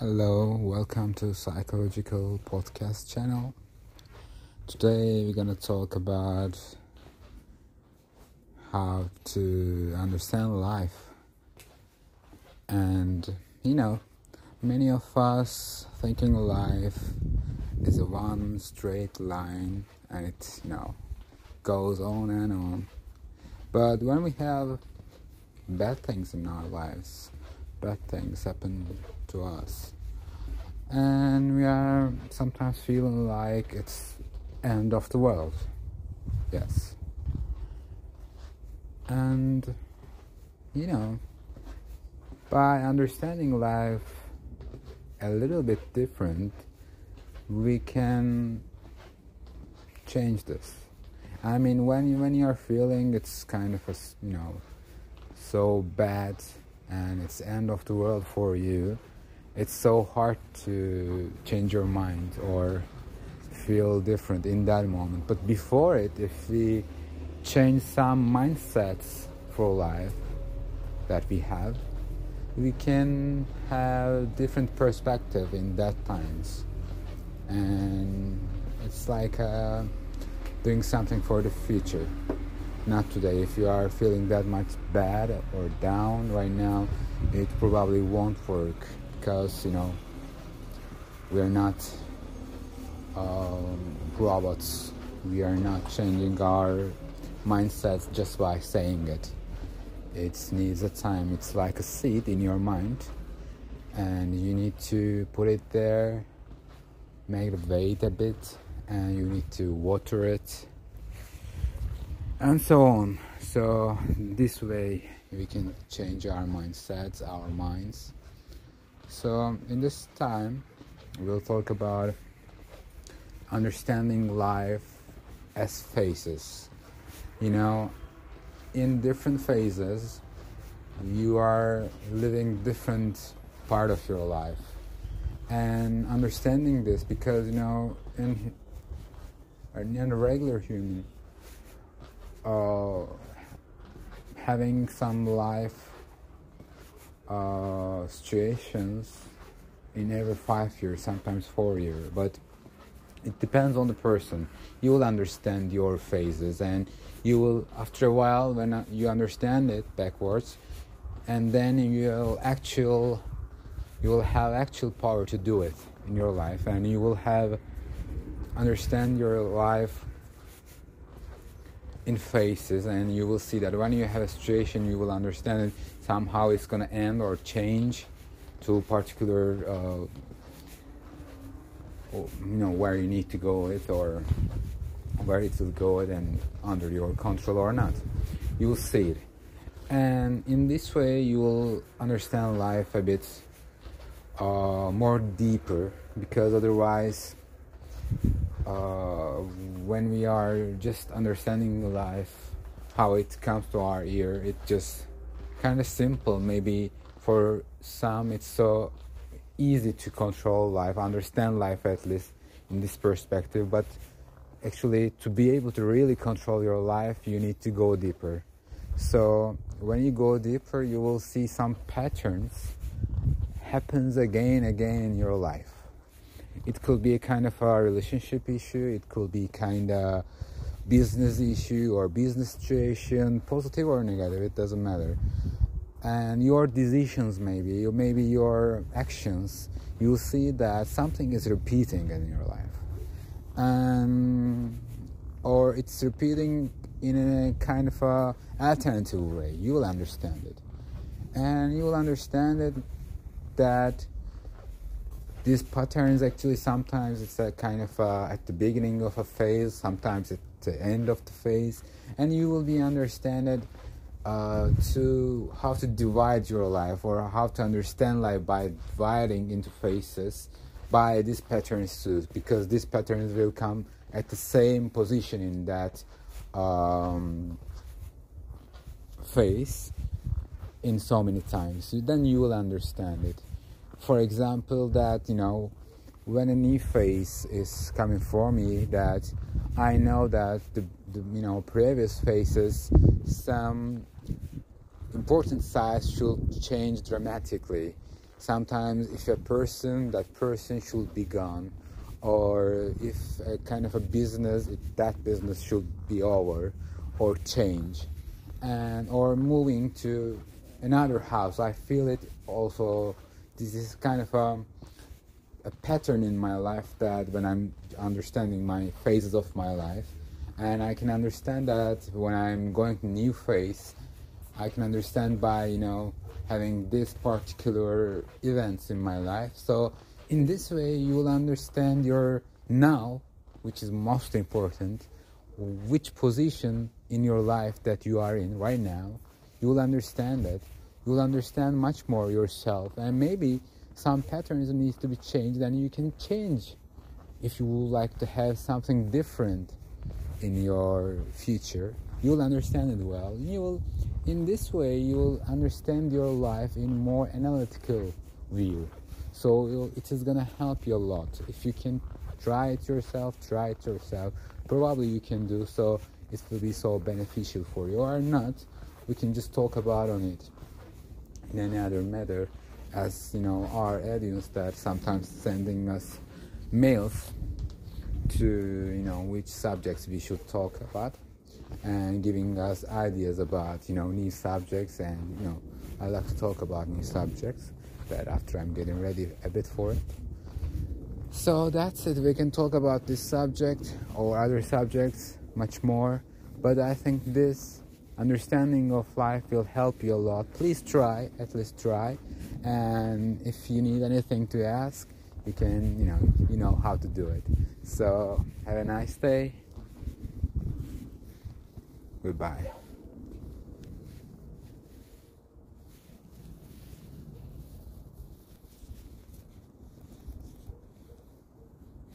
Hello, welcome to Psychological Podcast channel. Today we're gonna talk about how to understand life. And you know, many of us thinking life is a one straight line and it you know goes on and on. But when we have bad things in our lives, bad things happen to us. And we are sometimes feeling like it's end of the world. Yes. And you know by understanding life a little bit different we can change this. I mean when you when you're feeling it's kind of a you know so bad and it's end of the world for you it's so hard to change your mind or feel different in that moment. But before it if we change some mindsets for life that we have we can have different perspective in that times. And it's like uh, doing something for the future not today. If you are feeling that much bad or down right now it probably won't work because you know we are not um, robots. We are not changing our mindsets just by saying it. It needs a time. It's like a seed in your mind and you need to put it there make it wait a bit and you need to water it and so on. So this way we can change our mindsets our minds. So, in this time, we'll talk about understanding life as phases. You know, in different phases, you are living different part of your life, and understanding this because you know, in in a regular human, uh, having some life uh, situations in every five years, sometimes four years, but it depends on the person. You will understand your phases, and you will, after a while, when uh, you understand it backwards, and then you'll actual, you will have actual power to do it in your life, and you will have understand your life in phases and you will see that when you have a situation you will understand it somehow it's going to end or change to particular uh, you know where you need to go with or where it will go and under your control or not. You will see it. And in this way you will understand life a bit uh, more deeper because otherwise uh, when we are just understanding life, how it comes to our ear, it just kind of simple. Maybe for some, it's so easy to control life, understand life at least in this perspective. But actually, to be able to really control your life, you need to go deeper. So when you go deeper, you will see some patterns happens again again in your life it could be a kind of a relationship issue it could be kind of business issue or business situation positive or negative it doesn't matter. And your decisions maybe or maybe your actions you will see that something is repeating in your life. And or it's repeating in a kind of a alternative way you will understand it. And you will understand it that these patterns actually sometimes it's a kind of a, at the beginning of a phase sometimes at the end of the phase and you will be understanded uh, to how to divide your life or how to understand life by dividing into phases by these patterns too because these patterns will come at the same position in that um, phase in so many times. Then you will understand it for example that you know when a new phase is coming for me that i know that the, the you know previous phases some important sides should change dramatically. Sometimes if a person that person should be gone or if a kind of a business that business should be over or change. And or moving to another house i feel it also this is kind of a, a pattern in my life that when i'm understanding my phases of my life and i can understand that when i'm going to new phase i can understand by you know having these particular events in my life. So in this way you will understand your now which is most important which position in your life that you are in right now you will understand it you will understand much more yourself. And maybe some patterns need to be changed and you can change if you would like to have something different in your future. You will understand it well. You will in this way you will understand your life in more analytical view. So it is gonna help you a lot. If you can try it yourself try it yourself probably you can do so. It will be so beneficial for you. Or not we can just talk about on it in any other matter as you know our audience that sometimes sending us mails to you know which subjects we should talk about and giving us ideas about you know new subjects and you know I like to talk about new subjects that after I'm getting ready a bit for it. So that's it. We can talk about this subject or other subjects much more, but I think this understanding of life will help you a lot. Please try, at least try, and if you need anything to ask, you can, you know, you know how to do it. So have a nice day. Goodbye.